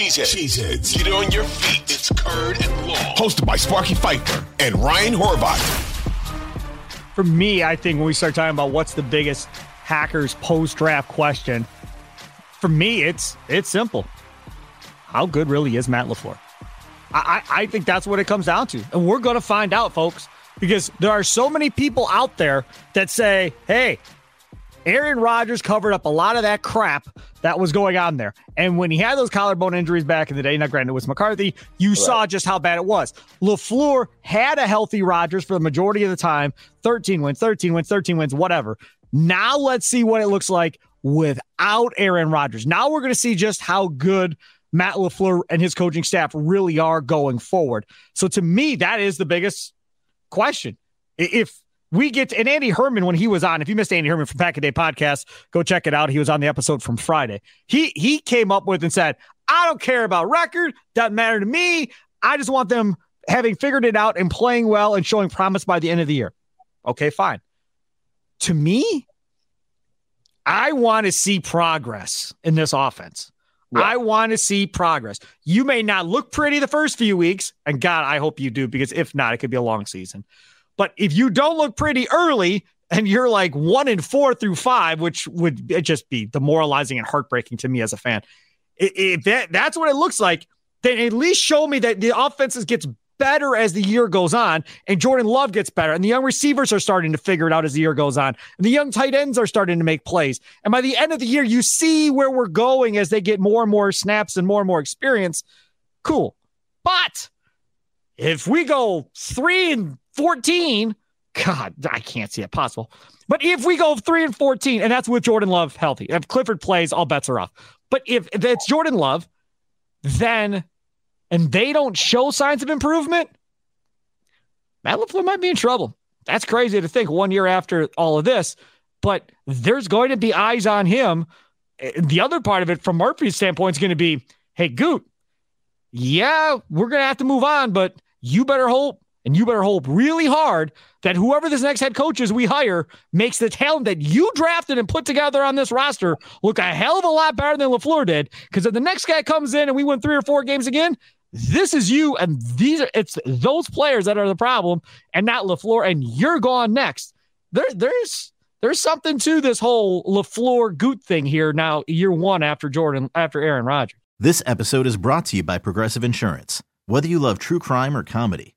Cheeseheads. Cheeseheads. Get on your feet. It's Curd and Long. Hosted by Sparky Fifer and Ryan Horvat. For me, I think when we start talking about what's the biggest Packers post draft question, for me, it's it's simple. How good really is Matt LaFleur? I, I, I think that's what it comes down to. And we're going to find out, folks, because there are so many people out there that say, hey, Aaron Rodgers covered up a lot of that crap that was going on there. And when he had those collarbone injuries back in the day, now granted it was McCarthy, you right. saw just how bad it was. LaFleur had a healthy Rodgers for the majority of the time 13 wins, 13 wins, 13 wins, whatever. Now let's see what it looks like without Aaron Rodgers. Now we're going to see just how good Matt LaFleur and his coaching staff really are going forward. So to me, that is the biggest question. If we get to, and Andy Herman when he was on, if you missed Andy Herman from Pack a Day podcast, go check it out. He was on the episode from Friday. He he came up with and said, I don't care about record, doesn't matter to me. I just want them having figured it out and playing well and showing promise by the end of the year. Okay, fine. To me, I want to see progress in this offense. Yeah. I want to see progress. You may not look pretty the first few weeks, and God, I hope you do, because if not, it could be a long season. But if you don't look pretty early and you're like one in four through five, which would just be demoralizing and heartbreaking to me as a fan, if that, that's what it looks like, then at least show me that the offenses gets better as the year goes on, and Jordan Love gets better, and the young receivers are starting to figure it out as the year goes on, and the young tight ends are starting to make plays. And by the end of the year, you see where we're going as they get more and more snaps and more and more experience. Cool. But if we go three and 14, God, I can't see it possible. But if we go three and 14, and that's with Jordan Love healthy, if Clifford plays, all bets are off. But if, it's Jordan Love, then and they don't show signs of improvement, Matt LaFleur might be in trouble. That's crazy to think one year after all of this, but there's going to be eyes on him. The other part of it, from Murphy's standpoint, is going to be hey, Goot, yeah, we're going to have to move on, but you better hope and you better hope really hard that whoever this next head coach is we hire makes the talent that you drafted and put together on this roster look a hell of a lot better than LaFleur did. Because if the next guy comes in and we win three or four games again, this is you, and these are it's those players that are the problem, and not LaFleur, and you're gone next. There, there's there's something to this whole LaFleur Goot thing here now, year one after Jordan, after Aaron Rodgers. This episode is brought to you by Progressive Insurance. Whether you love true crime or comedy,